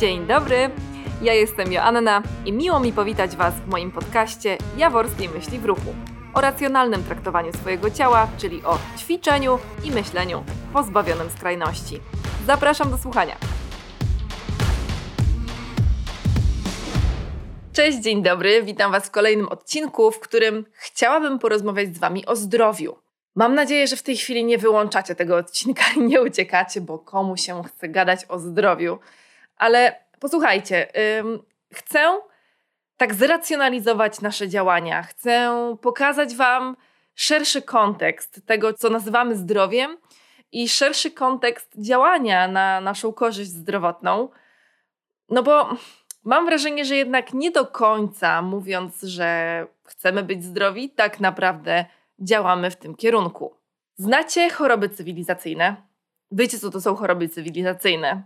Dzień dobry, ja jestem Joanna i miło mi powitać Was w moim podcaście Jaworskiej Myśli w Ruchu o racjonalnym traktowaniu swojego ciała, czyli o ćwiczeniu i myśleniu pozbawionym skrajności. Zapraszam do słuchania. Cześć, dzień dobry, witam Was w kolejnym odcinku, w którym chciałabym porozmawiać z Wami o zdrowiu. Mam nadzieję, że w tej chwili nie wyłączacie tego odcinka i nie uciekacie, bo komu się chce gadać o zdrowiu. Ale posłuchajcie, ym, chcę tak zracjonalizować nasze działania. Chcę pokazać Wam szerszy kontekst tego, co nazywamy zdrowiem i szerszy kontekst działania na naszą korzyść zdrowotną. No bo mam wrażenie, że jednak nie do końca mówiąc, że chcemy być zdrowi, tak naprawdę działamy w tym kierunku. Znacie choroby cywilizacyjne? Wiecie, co to są choroby cywilizacyjne?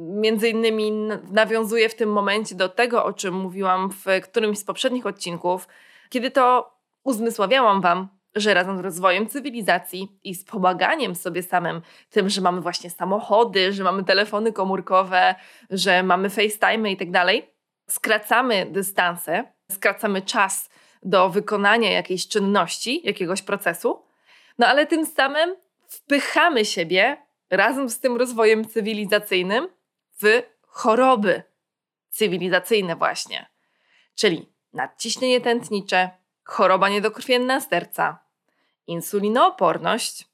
Między innymi nawiązuję w tym momencie do tego, o czym mówiłam w którymś z poprzednich odcinków, kiedy to uzmysławiałam Wam, że razem z rozwojem cywilizacji i z pomaganiem sobie samym, tym, że mamy właśnie samochody, że mamy telefony komórkowe, że mamy FaceTime i tak dalej, skracamy dystanse, skracamy czas do wykonania jakiejś czynności, jakiegoś procesu, no ale tym samym wpychamy siebie razem z tym rozwojem cywilizacyjnym w choroby cywilizacyjne właśnie. Czyli nadciśnienie tętnicze, choroba niedokrwienna serca, insulinooporność,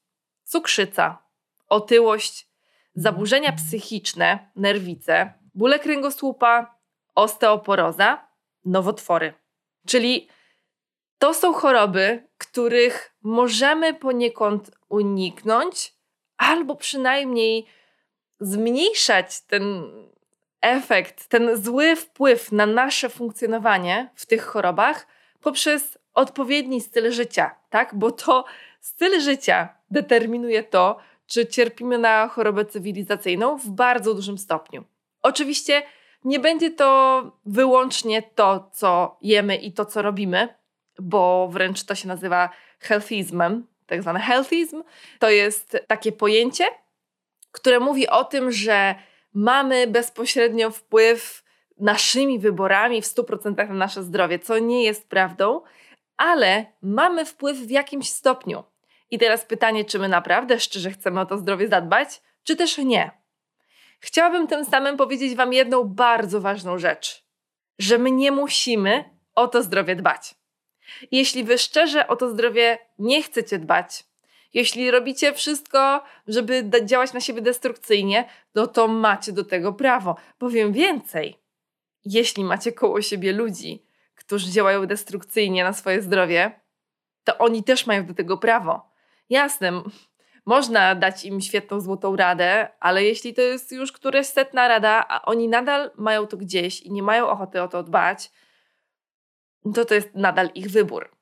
cukrzyca, otyłość, zaburzenia psychiczne, nerwice, bóle kręgosłupa, osteoporoza, nowotwory. Czyli to są choroby, których możemy poniekąd uniknąć, albo przynajmniej zmniejszać ten efekt, ten zły wpływ na nasze funkcjonowanie w tych chorobach poprzez odpowiedni styl życia, tak? Bo to styl życia determinuje to, czy cierpimy na chorobę cywilizacyjną w bardzo dużym stopniu. Oczywiście nie będzie to wyłącznie to, co jemy i to, co robimy, bo wręcz to się nazywa healthizmem, tak zwany healthizm. To jest takie pojęcie, które mówi o tym, że mamy bezpośrednio wpływ naszymi wyborami w 100% na nasze zdrowie, co nie jest prawdą, ale mamy wpływ w jakimś stopniu. I teraz pytanie, czy my naprawdę szczerze chcemy o to zdrowie zadbać, czy też nie. Chciałabym tym samym powiedzieć Wam jedną bardzo ważną rzecz: że my nie musimy o to zdrowie dbać. Jeśli Wy szczerze o to zdrowie nie chcecie dbać, jeśli robicie wszystko, żeby działać na siebie destrukcyjnie, no to macie do tego prawo. Powiem więcej. Jeśli macie koło siebie ludzi, którzy działają destrukcyjnie na swoje zdrowie, to oni też mają do tego prawo. Jasne, można dać im świetną złotą radę, ale jeśli to jest już któraś setna rada, a oni nadal mają to gdzieś i nie mają ochoty o to dbać, to to jest nadal ich wybór.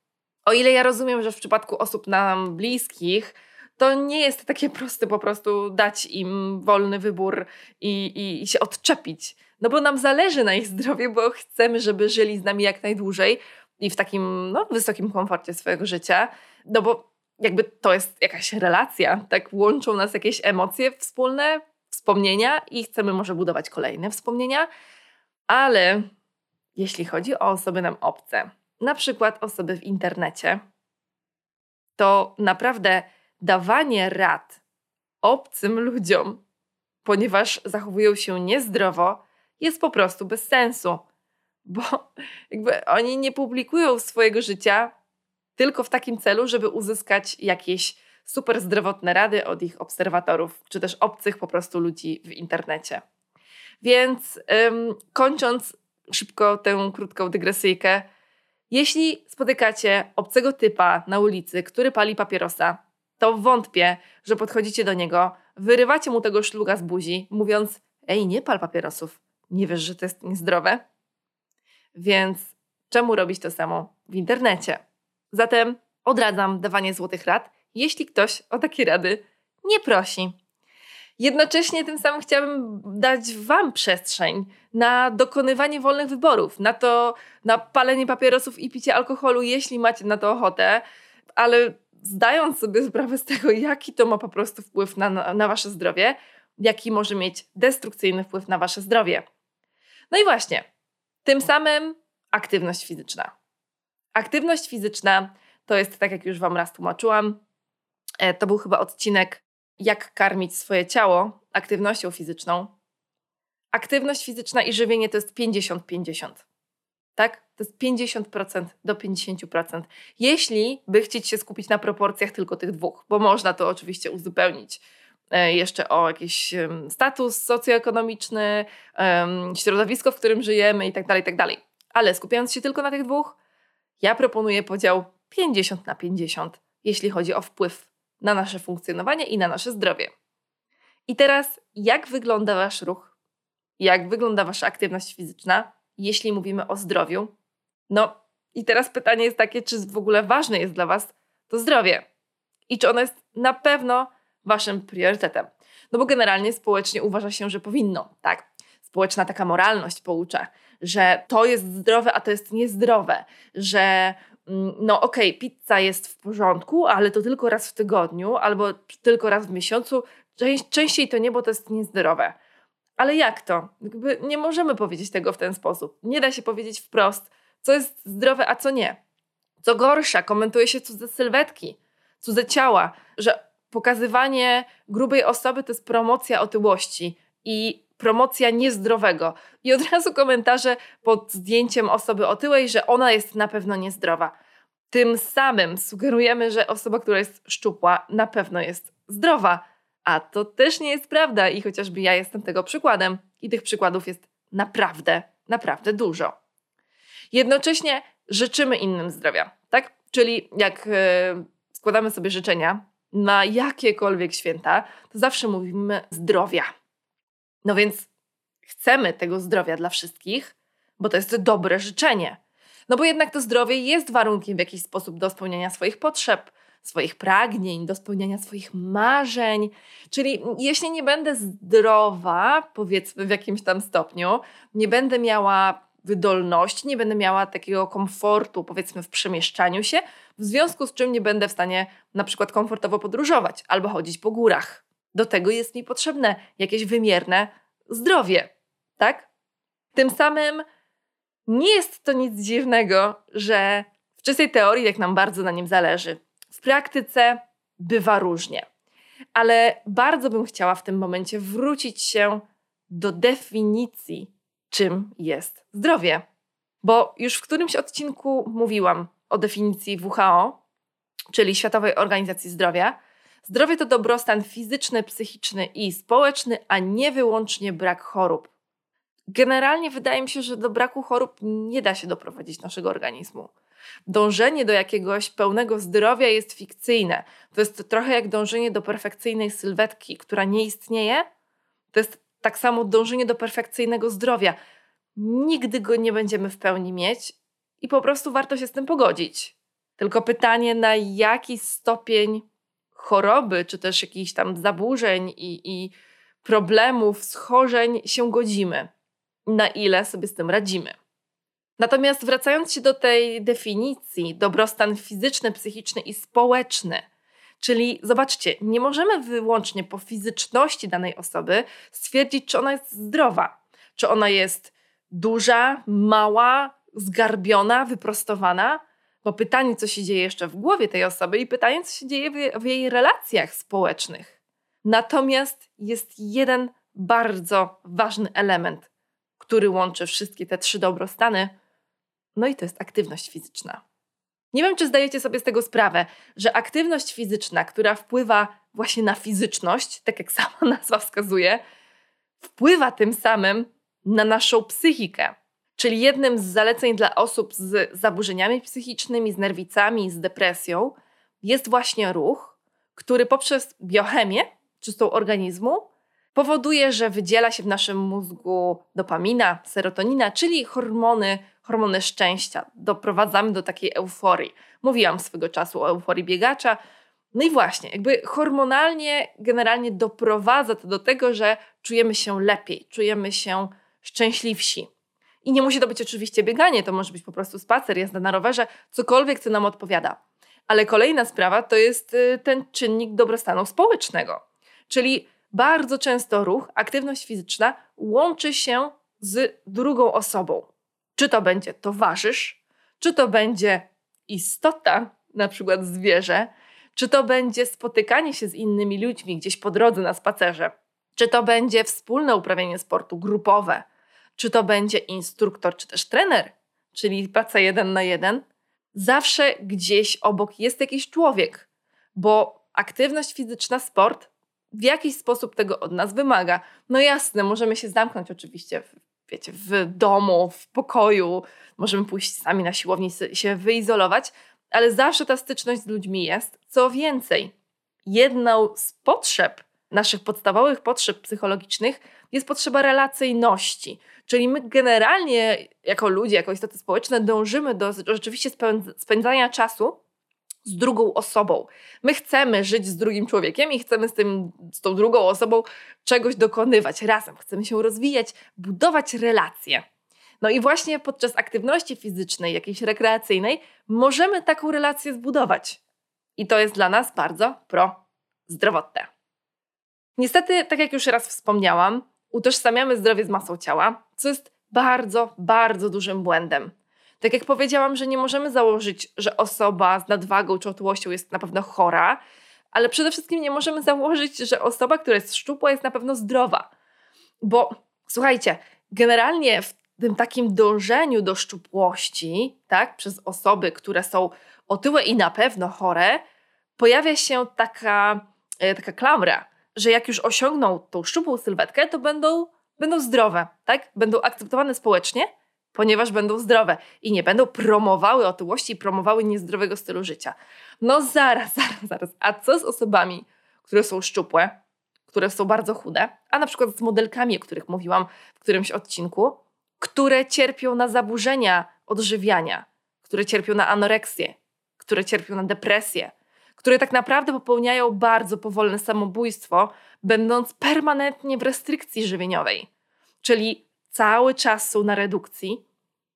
O ile ja rozumiem, że w przypadku osób nam bliskich, to nie jest takie proste po prostu dać im wolny wybór i, i, i się odczepić. No bo nam zależy na ich zdrowiu, bo chcemy, żeby żyli z nami jak najdłużej i w takim no, wysokim komforcie swojego życia. No bo jakby to jest jakaś relacja, tak łączą nas jakieś emocje wspólne, wspomnienia i chcemy może budować kolejne wspomnienia, ale jeśli chodzi o osoby nam obce, na przykład osoby w internecie, to naprawdę dawanie rad obcym ludziom, ponieważ zachowują się niezdrowo, jest po prostu bez sensu, bo jakby oni nie publikują swojego życia tylko w takim celu, żeby uzyskać jakieś super zdrowotne rady od ich obserwatorów, czy też obcych po prostu ludzi w internecie. Więc ym, kończąc szybko tę krótką dygresyjkę, jeśli spotykacie obcego typa na ulicy, który pali papierosa, to wątpię, że podchodzicie do niego, wyrywacie mu tego szluga z buzi, mówiąc: Ej, nie pal papierosów, nie wiesz, że to jest niezdrowe? Więc czemu robić to samo w internecie? Zatem odradzam dawanie złotych rad, jeśli ktoś o takie rady nie prosi. Jednocześnie tym samym chciałabym dać Wam przestrzeń na dokonywanie wolnych wyborów, na to, na palenie papierosów i picie alkoholu, jeśli macie na to ochotę, ale zdając sobie sprawę z tego, jaki to ma po prostu wpływ na, na, na Wasze zdrowie, jaki może mieć destrukcyjny wpływ na Wasze zdrowie. No i właśnie, tym samym aktywność fizyczna. Aktywność fizyczna to jest, tak jak już Wam raz tłumaczyłam, e, to był chyba odcinek Jak karmić swoje ciało aktywnością fizyczną. Aktywność fizyczna i żywienie to jest 50-50. Tak? To jest 50% do 50%. Jeśli by chcieć się skupić na proporcjach tylko tych dwóch, bo można to oczywiście uzupełnić e, jeszcze o jakiś status socjoekonomiczny, środowisko, w którym żyjemy itd., tak itd. Tak Ale skupiając się tylko na tych dwóch, ja proponuję podział 50 na 50, jeśli chodzi o wpływ na nasze funkcjonowanie i na nasze zdrowie. I teraz, jak wygląda Wasz ruch? Jak wygląda Wasza aktywność fizyczna, jeśli mówimy o zdrowiu? No, i teraz pytanie jest takie, czy w ogóle ważne jest dla Was to zdrowie? I czy ono jest na pewno Waszym priorytetem? No bo generalnie społecznie uważa się, że powinno, tak? Społeczna taka moralność poucza, że to jest zdrowe, a to jest niezdrowe, że no okej, okay, pizza jest w porządku, ale to tylko raz w tygodniu albo tylko raz w miesiącu. Częściej to nie, bo to jest niezdrowe. Ale jak to? Jakby nie możemy powiedzieć tego w ten sposób. Nie da się powiedzieć wprost, co jest zdrowe, a co nie. Co gorsza, komentuje się cudze sylwetki, cudze ciała, że pokazywanie grubej osoby to jest promocja otyłości i promocja niezdrowego. I od razu komentarze pod zdjęciem osoby otyłej, że ona jest na pewno niezdrowa. Tym samym sugerujemy, że osoba, która jest szczupła, na pewno jest zdrowa. A to też nie jest prawda i chociażby ja jestem tego przykładem. I tych przykładów jest naprawdę, naprawdę dużo. Jednocześnie życzymy innym zdrowia, tak? Czyli jak yy, składamy sobie życzenia na jakiekolwiek święta, to zawsze mówimy zdrowia. No więc chcemy tego zdrowia dla wszystkich, bo to jest dobre życzenie. No bo jednak to zdrowie jest warunkiem w jakiś sposób do spełniania swoich potrzeb, swoich pragnień, do spełniania swoich marzeń. Czyli jeśli nie będę zdrowa, powiedzmy w jakimś tam stopniu, nie będę miała wydolności, nie będę miała takiego komfortu, powiedzmy, w przemieszczaniu się, w związku z czym nie będę w stanie na przykład komfortowo podróżować albo chodzić po górach. Do tego jest mi potrzebne jakieś wymierne zdrowie, tak? Tym samym nie jest to nic dziwnego, że w czystej teorii, jak nam bardzo na nim zależy, w praktyce bywa różnie. Ale bardzo bym chciała w tym momencie wrócić się do definicji, czym jest zdrowie. Bo już w którymś odcinku mówiłam o definicji WHO, czyli Światowej Organizacji Zdrowia. Zdrowie to dobrostan fizyczny, psychiczny i społeczny, a nie wyłącznie brak chorób. Generalnie wydaje mi się, że do braku chorób nie da się doprowadzić naszego organizmu. Dążenie do jakiegoś pełnego zdrowia jest fikcyjne. To jest trochę jak dążenie do perfekcyjnej sylwetki, która nie istnieje. To jest tak samo dążenie do perfekcyjnego zdrowia. Nigdy go nie będziemy w pełni mieć i po prostu warto się z tym pogodzić. Tylko pytanie, na jaki stopień choroby, czy też jakichś tam zaburzeń i, i problemów, schorzeń się godzimy, na ile sobie z tym radzimy. Natomiast wracając się do tej definicji, dobrostan fizyczny, psychiczny i społeczny, czyli zobaczcie, nie możemy wyłącznie po fizyczności danej osoby stwierdzić, czy ona jest zdrowa, czy ona jest duża, mała, zgarbiona, wyprostowana, bo pytanie, co się dzieje jeszcze w głowie tej osoby i pytanie, co się dzieje w, jej relacjach społecznych. Natomiast jest jeden bardzo ważny element, który łączy wszystkie te trzy dobrostany, no i to jest aktywność fizyczna. Nie wiem, czy zdajecie sobie z tego sprawę, że aktywność fizyczna, która wpływa właśnie na fizyczność, tak jak sama nazwa wskazuje, wpływa tym samym na naszą psychikę. Czyli jednym z zaleceń dla osób z zaburzeniami psychicznymi, z nerwicami, z depresją jest właśnie ruch, który poprzez biochemię, czystą organizmu, powoduje, że wydziela się w naszym mózgu dopamina, serotonina, czyli hormony, hormony szczęścia. Doprowadzamy do takiej euforii. Mówiłam swego czasu o euforii biegacza. No i właśnie, jakby hormonalnie generalnie doprowadza to do tego, że czujemy się lepiej, czujemy się szczęśliwsi. I nie musi to być oczywiście bieganie, to może być po prostu spacer, jazda na rowerze, cokolwiek, co nam odpowiada. Ale kolejna sprawa to jest y, ten czynnik dobrostanu społecznego. Czyli bardzo często ruch, aktywność fizyczna łączy się z drugą osobą. Czy to będzie towarzysz, czy to będzie istota, na przykład zwierzę, czy to będzie spotykanie się z innymi ludźmi gdzieś po drodze na spacerze, czy to będzie wspólne uprawianie sportu grupowe, czy to będzie instruktor, czy też trener, czyli praca jeden na jeden, zawsze gdzieś obok jest jakiś człowiek, bo aktywność fizyczna, sport w jakiś sposób tego od nas wymaga. No jasne, możemy się zamknąć oczywiście, w, wiecie, w domu, w pokoju, możemy pójść sami na siłowni, się wyizolować, ale zawsze ta styczność z ludźmi jest. Co więcej, jedną z potrzeb, naszych podstawowych potrzeb psychologicznych jest potrzeba relacyjności. Czyli my generalnie, jako ludzie, jako istoty społeczne, dążymy do rzeczywiście spędzania czasu z drugą osobą. My chcemy żyć z drugim człowiekiem i chcemy z, tym, z tą drugą osobą czegoś dokonywać razem. Chcemy się rozwijać, budować relacje. No i właśnie podczas aktywności fizycznej, jakiejś rekreacyjnej, możemy taką relację zbudować. I to jest dla nas bardzo pro-zdrowotne. Niestety, tak jak już raz wspomniałam, utożsamiamy zdrowie z masą ciała, co jest bardzo, bardzo dużym błędem. Tak jak powiedziałam, że nie możemy założyć, że osoba z nadwagą czy otyłością jest na pewno chora, ale przede wszystkim nie możemy założyć, że osoba, która jest szczupła, jest na pewno zdrowa. Bo słuchajcie, generalnie w tym takim dążeniu do szczupłości, tak, przez osoby, które są otyłe i na pewno chore, pojawia się taka, e, taka klamra, że jak już osiągną tą szczupłą sylwetkę, to będą, będą zdrowe, tak? Będą akceptowane społecznie, ponieważ będą zdrowe i nie będą promowały otyłości i promowały niezdrowego stylu życia. No zaraz, zaraz, zaraz. A co z osobami, które są szczupłe, które są bardzo chude, a na przykład z modelkami, o których mówiłam w którymś odcinku, które cierpią na zaburzenia odżywiania, które cierpią na anoreksję, które cierpią na depresję, które tak naprawdę popełniają bardzo powolne samobójstwo, będąc permanentnie w restrykcji żywieniowej. Czyli cały czas są na redukcji,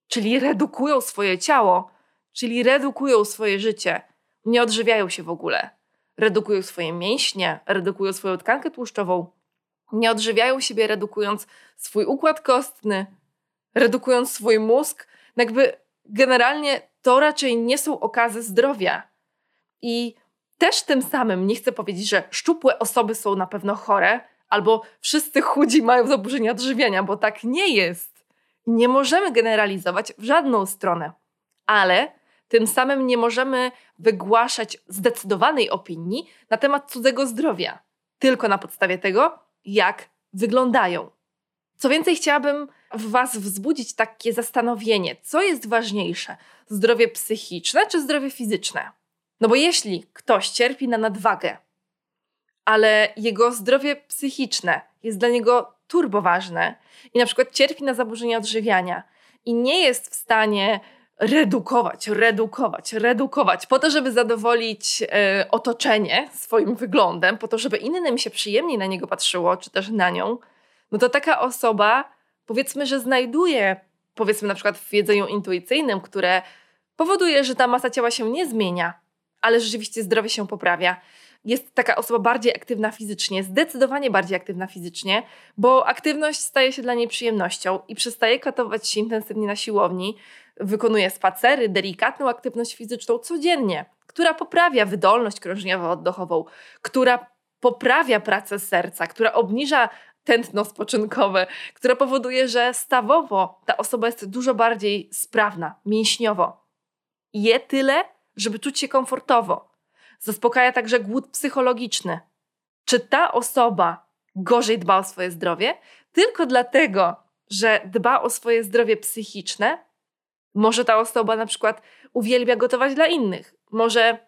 czyli redukują swoje ciało, czyli redukują swoje życie, nie odżywiają się w ogóle. Redukują swoje mięśnie, redukują swoją tkankę tłuszczową, nie odżywiają siebie, redukując swój układ kostny, redukując swój mózg. No jakby generalnie to raczej nie są okazy zdrowia. I też tym samym nie chcę powiedzieć, że szczupłe osoby są na pewno chore, albo wszyscy chudzi mają zaburzenia odżywiania, bo tak nie jest. Nie możemy generalizować w żadną stronę, ale tym samym nie możemy wygłaszać zdecydowanej opinii na temat cudzego zdrowia, tylko na podstawie tego, jak wyglądają. Co więcej, chciałabym w Was wzbudzić takie zastanowienie, co jest ważniejsze: zdrowie psychiczne czy zdrowie fizyczne? No bo jeśli ktoś cierpi na nadwagę, ale jego zdrowie psychiczne jest dla niego turboważne i na przykład cierpi na zaburzenia odżywiania i nie jest w stanie redukować, redukować, redukować, po to, żeby zadowolić e, otoczenie swoim wyglądem, po to, żeby innym się przyjemniej na niego patrzyło, czy też na nią, no to taka osoba, powiedzmy, że znajduje, powiedzmy na przykład w jedzeniu intuicyjnym, które powoduje, że ta masa ciała się nie zmienia, ale rzeczywiście zdrowie się poprawia. Jest taka osoba bardziej aktywna fizycznie, zdecydowanie bardziej aktywna fizycznie, bo aktywność staje się dla niej przyjemnością i przestaje katować się intensywnie na siłowni, wykonuje spacery, delikatną aktywność fizyczną codziennie, która poprawia wydolność krążeniowo-oddechową, która poprawia pracę serca, która obniża tętno spoczynkowe, która powoduje, że stawowo ta osoba jest dużo bardziej sprawna, mięśniowo. Je tyle, żeby czuć się komfortowo. Zaspokaja także głód psychologiczny. Czy ta osoba gorzej dba o swoje zdrowie? Tylko dlatego, że dba o swoje zdrowie psychiczne? Może ta osoba na przykład uwielbia gotować dla innych. Może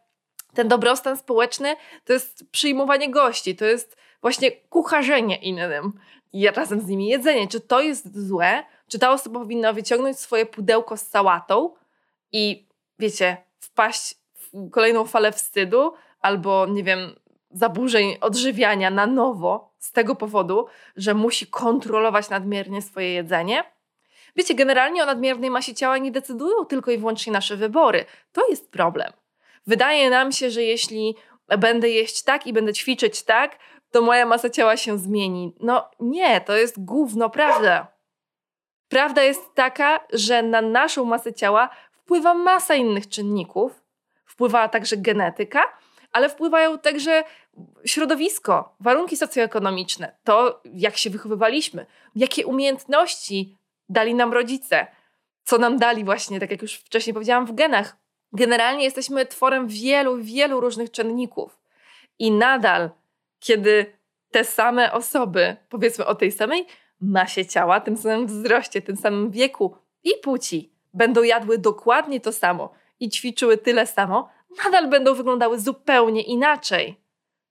ten dobrostan społeczny to jest przyjmowanie gości, to jest właśnie kucharzenie innym i razem z nimi jedzenie. Czy to jest złe? Czy ta osoba powinna wyciągnąć swoje pudełko z sałatą i wiecie, wpaść w kolejną falę wstydu albo, nie wiem, zaburzeń odżywiania na nowo z tego powodu, że musi kontrolować nadmiernie swoje jedzenie. Wiecie, generalnie o nadmiernej masie ciała nie decydują tylko i wyłącznie nasze wybory. To jest problem. Wydaje nam się, że jeśli będę jeść tak i będę ćwiczyć tak, to moja masa ciała się zmieni. No nie, to jest gówno prawda. Prawda jest taka, że na naszą masę ciała wpływa masa innych czynników, wpływa także genetyka, ale wpływają także środowisko, warunki socjoekonomiczne, to jak się wychowywaliśmy, jakie umiejętności dali nam rodzice, co nam dali właśnie, tak jak już wcześniej powiedziałam, w genach. Generalnie jesteśmy tworem wielu, wielu różnych czynników. I nadal, kiedy te same osoby, powiedzmy o tej samej masie ciała, tym samym wzroście, tym samym wieku i płci, będą jadły dokładnie to samo i ćwiczyły tyle samo, nadal będą wyglądały zupełnie inaczej.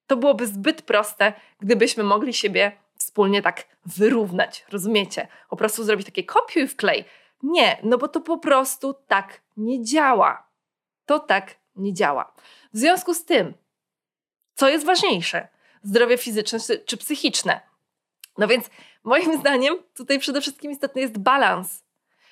To byłoby zbyt proste, gdybyśmy mogli siebie wspólnie tak wyrównać, rozumiecie? Po prostu zrobić takie kopiuj w klej. Nie, no bo to po prostu tak nie działa. To tak nie działa. W związku z tym, co jest ważniejsze? Zdrowie fizyczne czy psychiczne? No więc moim zdaniem tutaj przede wszystkim istotny jest balans,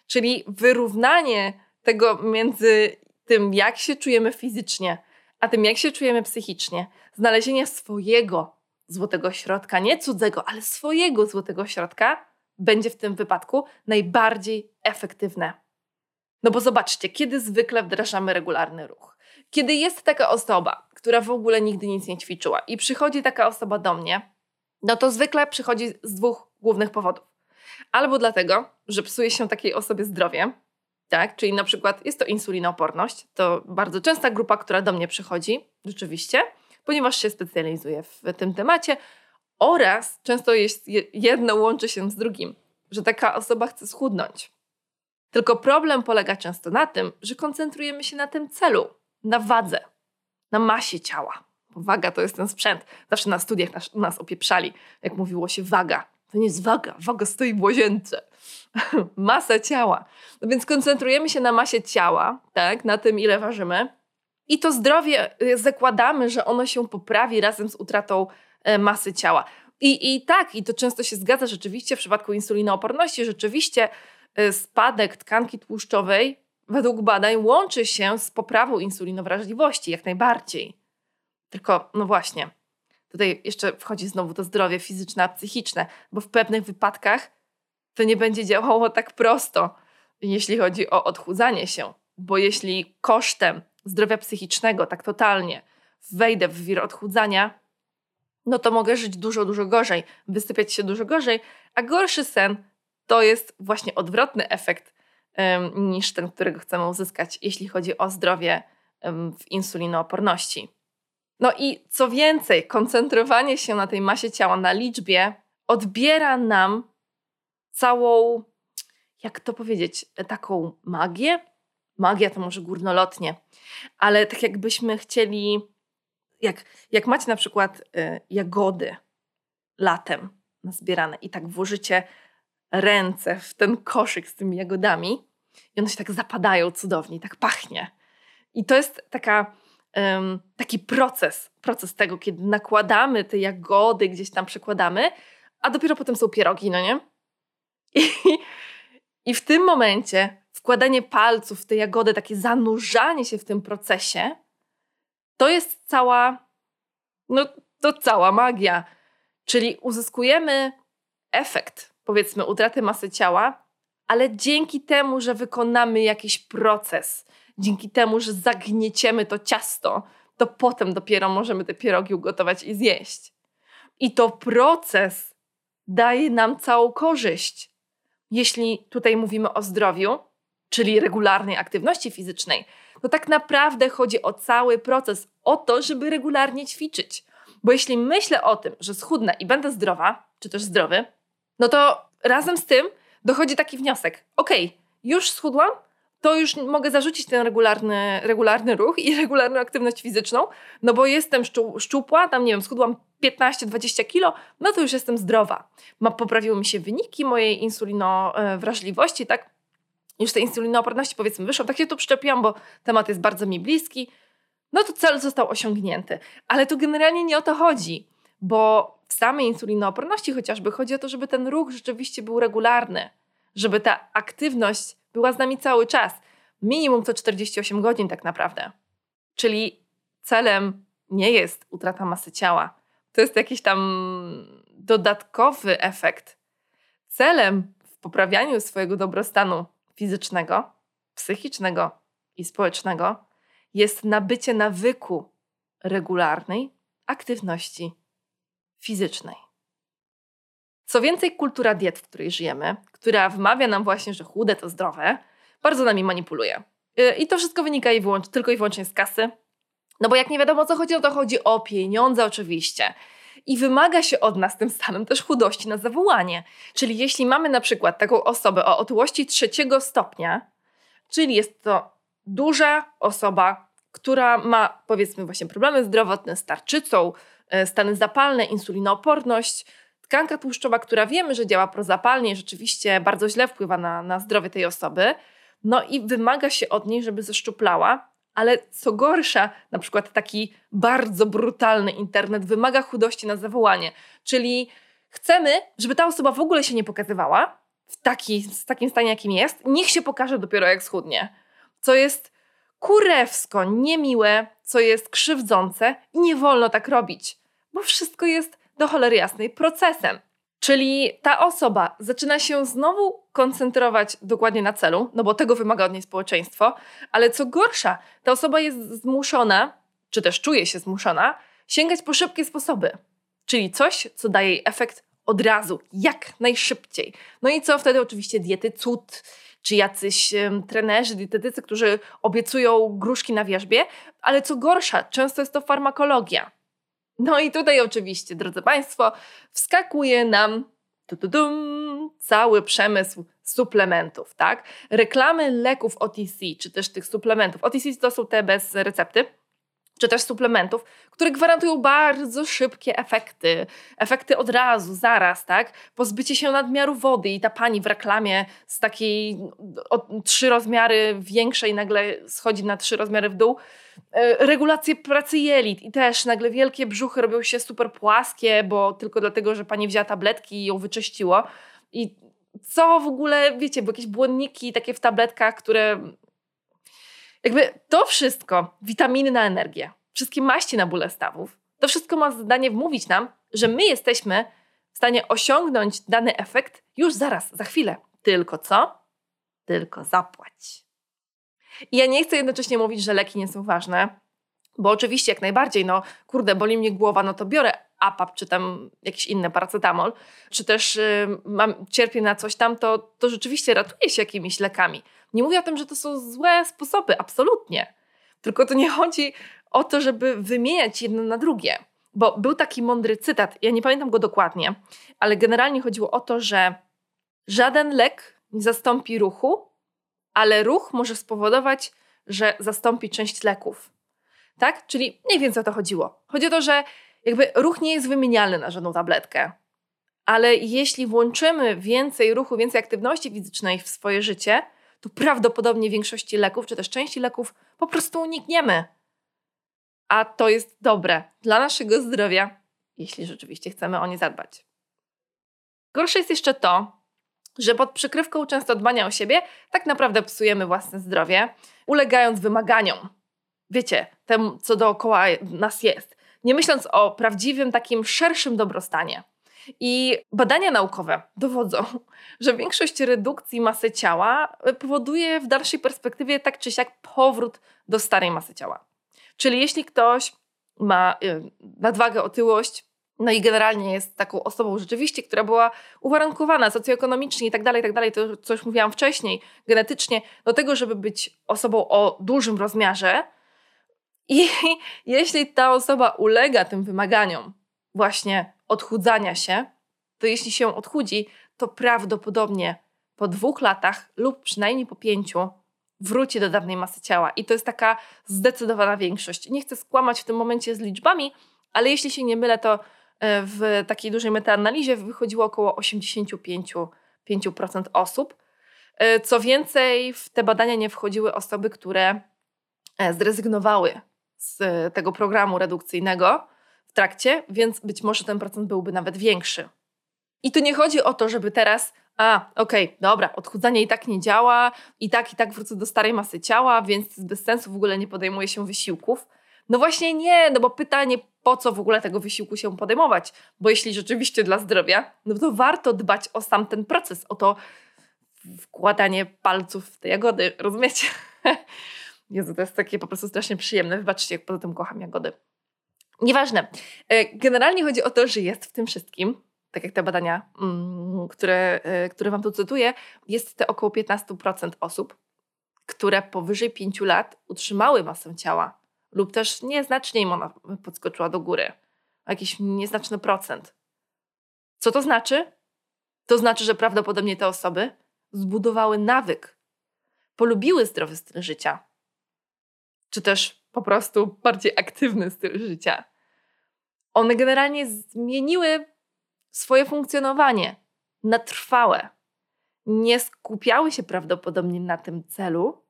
czyli wyrównanie tego między tym, jak się czujemy fizycznie, a tym, jak się czujemy psychicznie. Znalezienie swojego złotego środka, nie cudzego, ale swojego złotego środka będzie w tym wypadku najbardziej efektywne. No bo zobaczcie, kiedy zwykle wdrażamy regularny ruch. Kiedy jest taka osoba, która w ogóle nigdy nic nie ćwiczyła i przychodzi taka osoba do mnie, no to zwykle przychodzi z dwóch głównych powodów. Albo dlatego, że psuje się takiej osobie zdrowie, tak? Czyli na przykład jest to insulinooporność. To bardzo częsta grupa, która do mnie przychodzi, rzeczywiście, ponieważ się specjalizuje w tym temacie. Oraz często jest jedno łączy się z drugim, że taka osoba chce schudnąć. Tylko problem polega często na tym, że koncentrujemy się na tym celu, na wadze, na masie ciała. Waga to jest ten sprzęt. Zawsze na studiach nas, nas opieprzali, jak mówiło się waga. To nie jest waga, waga stoi w łazience. Masa ciała. No więc koncentrujemy się na masie ciała, tak, na tym, ile ważymy. I to zdrowie y, zakładamy, że ono się poprawi razem z utratą e, masy ciała. I, I tak, i to często się zgadza rzeczywiście w przypadku insulinooporności, rzeczywiście e, spadek tkanki tłuszczowej według badań łączy się z poprawą insulinowrażliwości, jak najbardziej. Tylko, no właśnie, tutaj jeszcze wchodzi znowu to zdrowie fizyczne, psychiczne, bo w pewnych wypadkach to nie będzie działało tak prosto, jeśli chodzi o odchudzanie się, bo jeśli kosztem zdrowia psychicznego tak totalnie wejdę w wir odchudzania, no to mogę żyć dużo, dużo gorzej, wysypiać się dużo gorzej, a gorszy sen to jest właśnie odwrotny efekt um, niż ten, którego chcemy uzyskać, jeśli chodzi o zdrowie um, w insulinooporności. No i co więcej, koncentrowanie się na tej masie ciała, na liczbie, odbiera nam całą, jak to powiedzieć, taką magię. Magia to może górnolotnie, ale tak jakbyśmy chcieli, jak, jak macie na przykład y, jagody latem nazbierane i tak włożycie ręce w ten koszyk z tymi jagodami i one się tak zapadają cudownie, tak pachnie. I to jest taka um, taki proces, proces tego, kiedy nakładamy te jagody, gdzieś tam przekładamy, a dopiero potem są pierogi, no nie? I, i w tym momencie wkładanie palców w te jagody, takie zanurzanie się w tym procesie, to jest cała, no to cała magia. Czyli uzyskujemy efekt, powiedzmy, utraty masy ciała, ale dzięki temu, że wykonamy jakiś proces, dzięki temu, że zagnieciemy to ciasto, to potem dopiero możemy te pierogi ugotować i zjeść. I to proces daje nam całą korzyść. Jeśli tutaj mówimy o zdrowiu, czyli regularnej aktywności fizycznej, to tak naprawdę chodzi o cały proces, o to, żeby regularnie ćwiczyć. Bo jeśli myślę o tym, że schudnę i będę zdrowa, czy też zdrowy, no to razem z tym dochodzi taki wniosek: ok, już schudłam, to już mogę zarzucić ten regularny, regularny ruch i regularną aktywność fizyczną, no bo jestem szczu, szczupła, tam nie wiem, schudłam 15-20 kilo, no to już jestem zdrowa. Ma, poprawiły mi się wyniki mojej insulinowrażliwości, tak? Już tej insulinooporności powiedzmy wyszło, tak się tu przyczepiłam, bo temat jest bardzo mi bliski. No to cel został osiągnięty. Ale tu generalnie nie o to chodzi, bo w samej insulinooporności chociażby chodzi o to, żeby ten ruch rzeczywiście był regularny, żeby ta aktywność była z nami cały czas. Minimum co 48 godzin tak naprawdę. Czyli celem nie jest utrata masy ciała. To jest jakiś tam dodatkowy efekt. Celem w poprawianiu swojego dobrostanu fizycznego, psychicznego i społecznego jest nabycie nawyku regularnej aktywności fizycznej. Co więcej, kultura diet, w której żyjemy, która wmawia nam właśnie, że chude to zdrowe, bardzo nami manipuluje. Y, I to wszystko wynika i wyłącz, tylko i wyłącznie z kasy. No bo jak nie wiadomo o co chodzi, no to chodzi o pieniądze oczywiście. I wymaga się od nas tym samym też chudości na zawołanie. Czyli jeśli mamy na przykład taką osobę o otyłości trzeciego stopnia, czyli jest to duża osoba, która ma powiedzmy właśnie problemy zdrowotne z tarczycą, y, stany zapalne, insulinooporność, tkanka tłuszczowa, która wiemy, że działa prozapalnie, rzeczywiście bardzo źle wpływa na, na zdrowie tej osoby, no i wymaga się od niej, żeby zeszczuplała, ale co gorsza, na przykład taki bardzo brutalny internet wymaga chudości na zawołanie, czyli chcemy, żeby ta osoba w ogóle się nie pokazywała w, taki, w takim stanie, jakim jest, niech się pokaże dopiero jak schudnie, co jest kurewsko niemiłe, co jest krzywdzące i nie wolno tak robić, bo wszystko jest do cholery jasnej procesem. Czyli ta osoba zaczyna się znowu koncentrować dokładnie na celu, no bo tego wymaga od niej społeczeństwo, ale co gorsza, ta osoba jest zmuszona, czy też czuje się zmuszona, sięgać po szybkie sposoby. Czyli coś, co daje jej efekt od razu, jak najszybciej. No i co wtedy? Oczywiście diety cud, czy jacyś um, trenerzy, dietetycy, którzy obiecują gruszki na wierzbie, ale co gorsza, często jest to farmakologia. No i tutaj oczywiście, drodzy Państwo, wskakuje nam cały przemysł suplementów, tak? Reklamy leków OTC, czy też tych suplementów. OTC to są te bez recepty, czy też suplementów, które gwarantują bardzo szybkie efekty. Efekty od razu, zaraz, tak? Pozbycie się nadmiaru wody i ta pani w reklamie z takiej o, trzy rozmiary większej nagle schodzi na trzy rozmiary w dół. E, regulacje pracy jelit i też nagle wielkie brzuchy robią się super płaskie, bo tylko dlatego, że pani wzięła tabletki i ją wyczyściło. I co w ogóle, wiecie, bo jakieś błonniki takie w tabletkach, które jakby to wszystko, witaminy na energię, wszystkie maści na bóle stawów, to wszystko ma zadanie wmówić nam, że my jesteśmy w stanie osiągnąć dany efekt już zaraz, za chwilę. Tylko co? Tylko zapłać. I ja nie chcę jednocześnie mówić, że leki nie są ważne, bo oczywiście jak najbardziej, no kurde, boli mnie głowa, no to biorę APAP, czy tam jakiś inny paracetamol, czy też y, mam, cierpię na coś tam, to, to rzeczywiście ratuje się jakimiś lekami. Nie mówię o tym, że to są złe sposoby, absolutnie. Tylko to nie chodzi o to, żeby wymieniać jedno na drugie. Bo był taki mądry cytat, ja nie pamiętam go dokładnie, ale generalnie chodziło o to, że żaden lek nie zastąpi ruchu, ale ruch może spowodować, że zastąpi część leków. Tak? Czyli mniej więcej o to chodziło. Chodzi o to, że jakby ruch nie jest wymienialny na żadną tabletkę. Ale jeśli włączymy więcej ruchu, więcej aktywności fizycznej w swoje życie, prawdopodobnie większości leków, czy też części leków po prostu unikniemy. A to jest dobre dla naszego zdrowia, jeśli rzeczywiście chcemy o nie zadbać. Gorsze jest jeszcze to, że pod przykrywką często dbania o siebie tak naprawdę psujemy własne zdrowie, ulegając wymaganiom. Wiecie, temu, co dookoła nas jest, nie myśląc o prawdziwym, takim szerszym dobrostanie. I badania naukowe dowodzą, że większość redukcji masy ciała powoduje w dalszej perspektywie tak czy siak powrót do starej masy ciała. Czyli jeśli ktoś ma y, nadwagę, otyłość, no i generalnie jest taką osobą rzeczywiście, która była uwarunkowana socjoekonomicznie i tak dalej, tak dalej, to co już mówiłam wcześniej, genetycznie, do tego, żeby być osobą o dużym rozmiarze. I jeśli ta osoba ulega tym wymaganiom właśnie odchudzania się, to jeśli się odchudzi, to prawdopodobnie po dwóch latach lub przynajmniej po pięciu wróci do dawnej masy ciała. I to jest taka zdecydowana większość. Nie chcę skłamać w tym momencie z liczbami, ale jeśli się nie mylę, to e, w takiej dużej metaanalizie wychodziło około 85% osób. E, co więcej, w te badania nie wchodziły osoby, które e, zrezygnowały z tego programu redukcyjnego trakcie, więc być może ten procent byłby nawet większy. I tu nie chodzi o to, żeby teraz a, okej, okay, dobra, odchudzanie i tak nie działa, i tak, i tak wrócę do starej masy ciała, więc bez sensu w ogóle nie podejmuję się wysiłków. No właśnie nie, no bo pytanie, po co w ogóle tego wysiłku się podejmować? Bo jeśli rzeczywiście dla zdrowia, no to warto dbać o sam ten proces, o to, wkładanie palców w te jagody, rozumiecie? Jezu, to jest takie po prostu strasznie przyjemne. Wybaczcie, jak poza tym kocham jagody. Nieważne. E, generalnie chodzi o to, że jest w tym wszystkim, tak jak te badania, mm, które, e, które Wam tu cytuję, jest te około 15% osób, które powyżej 5 lat utrzymały masę ciała lub też nieznacznie im ona podskoczyła do góry. Jakiś nieznaczny procent. Co to znaczy? To znaczy, że prawdopodobnie te osoby zbudowały nawyk, polubiły zdrowy styl życia, czy też po prostu bardziej aktywny styl życia. One generalnie zmieniły swoje funkcjonowanie na trwałe. Nie skupiały się prawdopodobnie na tym celu,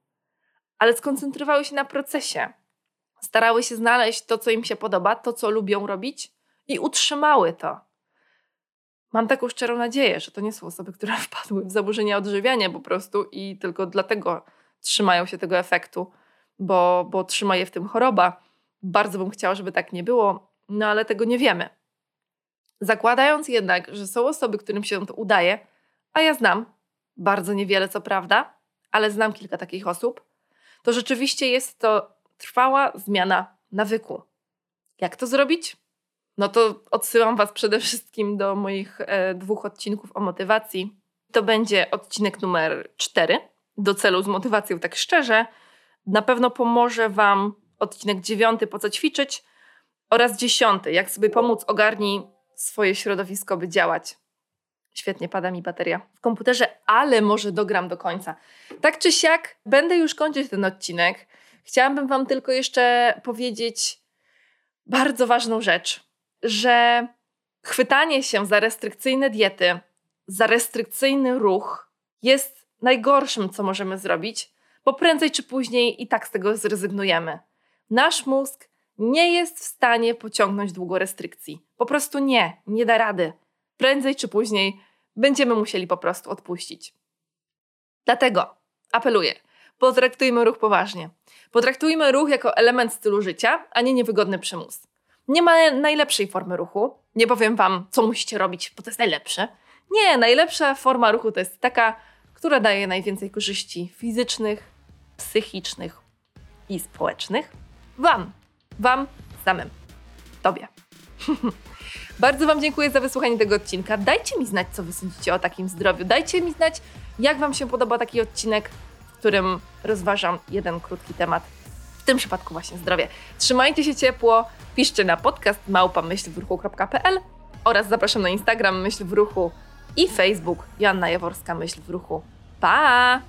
ale skoncentrowały się na procesie. Starały się znaleźć to, co im się podoba, to, co lubią robić i utrzymały to. Mam taką szczerą nadzieję, że to nie są osoby, które wpadły w zaburzenia odżywiania po prostu i tylko dlatego trzymają się tego efektu, bo, bo trzyma je w tym choroba. Bardzo bym chciała, żeby tak nie było, no ale tego nie wiemy. Zakładając jednak, że są osoby, którym się to udaje, a ja znam bardzo niewiele, co prawda, ale znam kilka takich osób, to rzeczywiście jest to trwała zmiana nawyku. Jak to zrobić? No to odsyłam Was przede wszystkim do moich e, dwóch odcinków o motywacji. To będzie odcinek numer cztery. Do celu z motywacją, tak szczerze. Na pewno pomoże Wam odcinek dziewiąty, po co ćwiczyć, oraz dziesiąty, jak sobie pomóc, ogarnij swoje środowisko, by działać. Świetnie pada mi bateria w komputerze, ale może dogram do końca. Tak czy siak, będę już kończyć ten odcinek. Chciałabym Wam tylko jeszcze powiedzieć bardzo ważną rzecz, że chwytanie się za restrykcyjne diety, za restrykcyjny ruch jest najgorszym, co możemy zrobić, bo prędzej czy później i tak z tego zrezygnujemy. Nasz mózg nie jest w stanie pociągnąć długo restrykcji. Po prostu nie, nie da rady. Prędzej czy później będziemy musieli po prostu odpuścić. Dlatego apeluję, potraktujmy ruch poważnie. Potraktujmy ruch jako element stylu życia, a nie niewygodny przymus. Nie ma najlepszej formy ruchu. Nie powiem Wam, co musicie robić, bo to jest najlepsze. Nie, najlepsza forma ruchu to jest taka, która daje najwięcej korzyści fizycznych, psychicznych i społecznych. Wam, Wam samym, Tobie. Bardzo Wam dziękuję za wysłuchanie tego odcinka. Dajcie mi znać, co Wy sądzicie o takim zdrowiu. Dajcie mi znać, jak Wam się podoba taki odcinek, w którym rozważam jeden krótki temat. W tym przypadku właśnie zdrowie. Trzymajcie się ciepło, piszcie na podcast małpa-myślwruchu.pl oraz zapraszam na Instagram Myśl w Ruchu i Facebook Joanna Jaworska Myśl w Ruchu. Pa!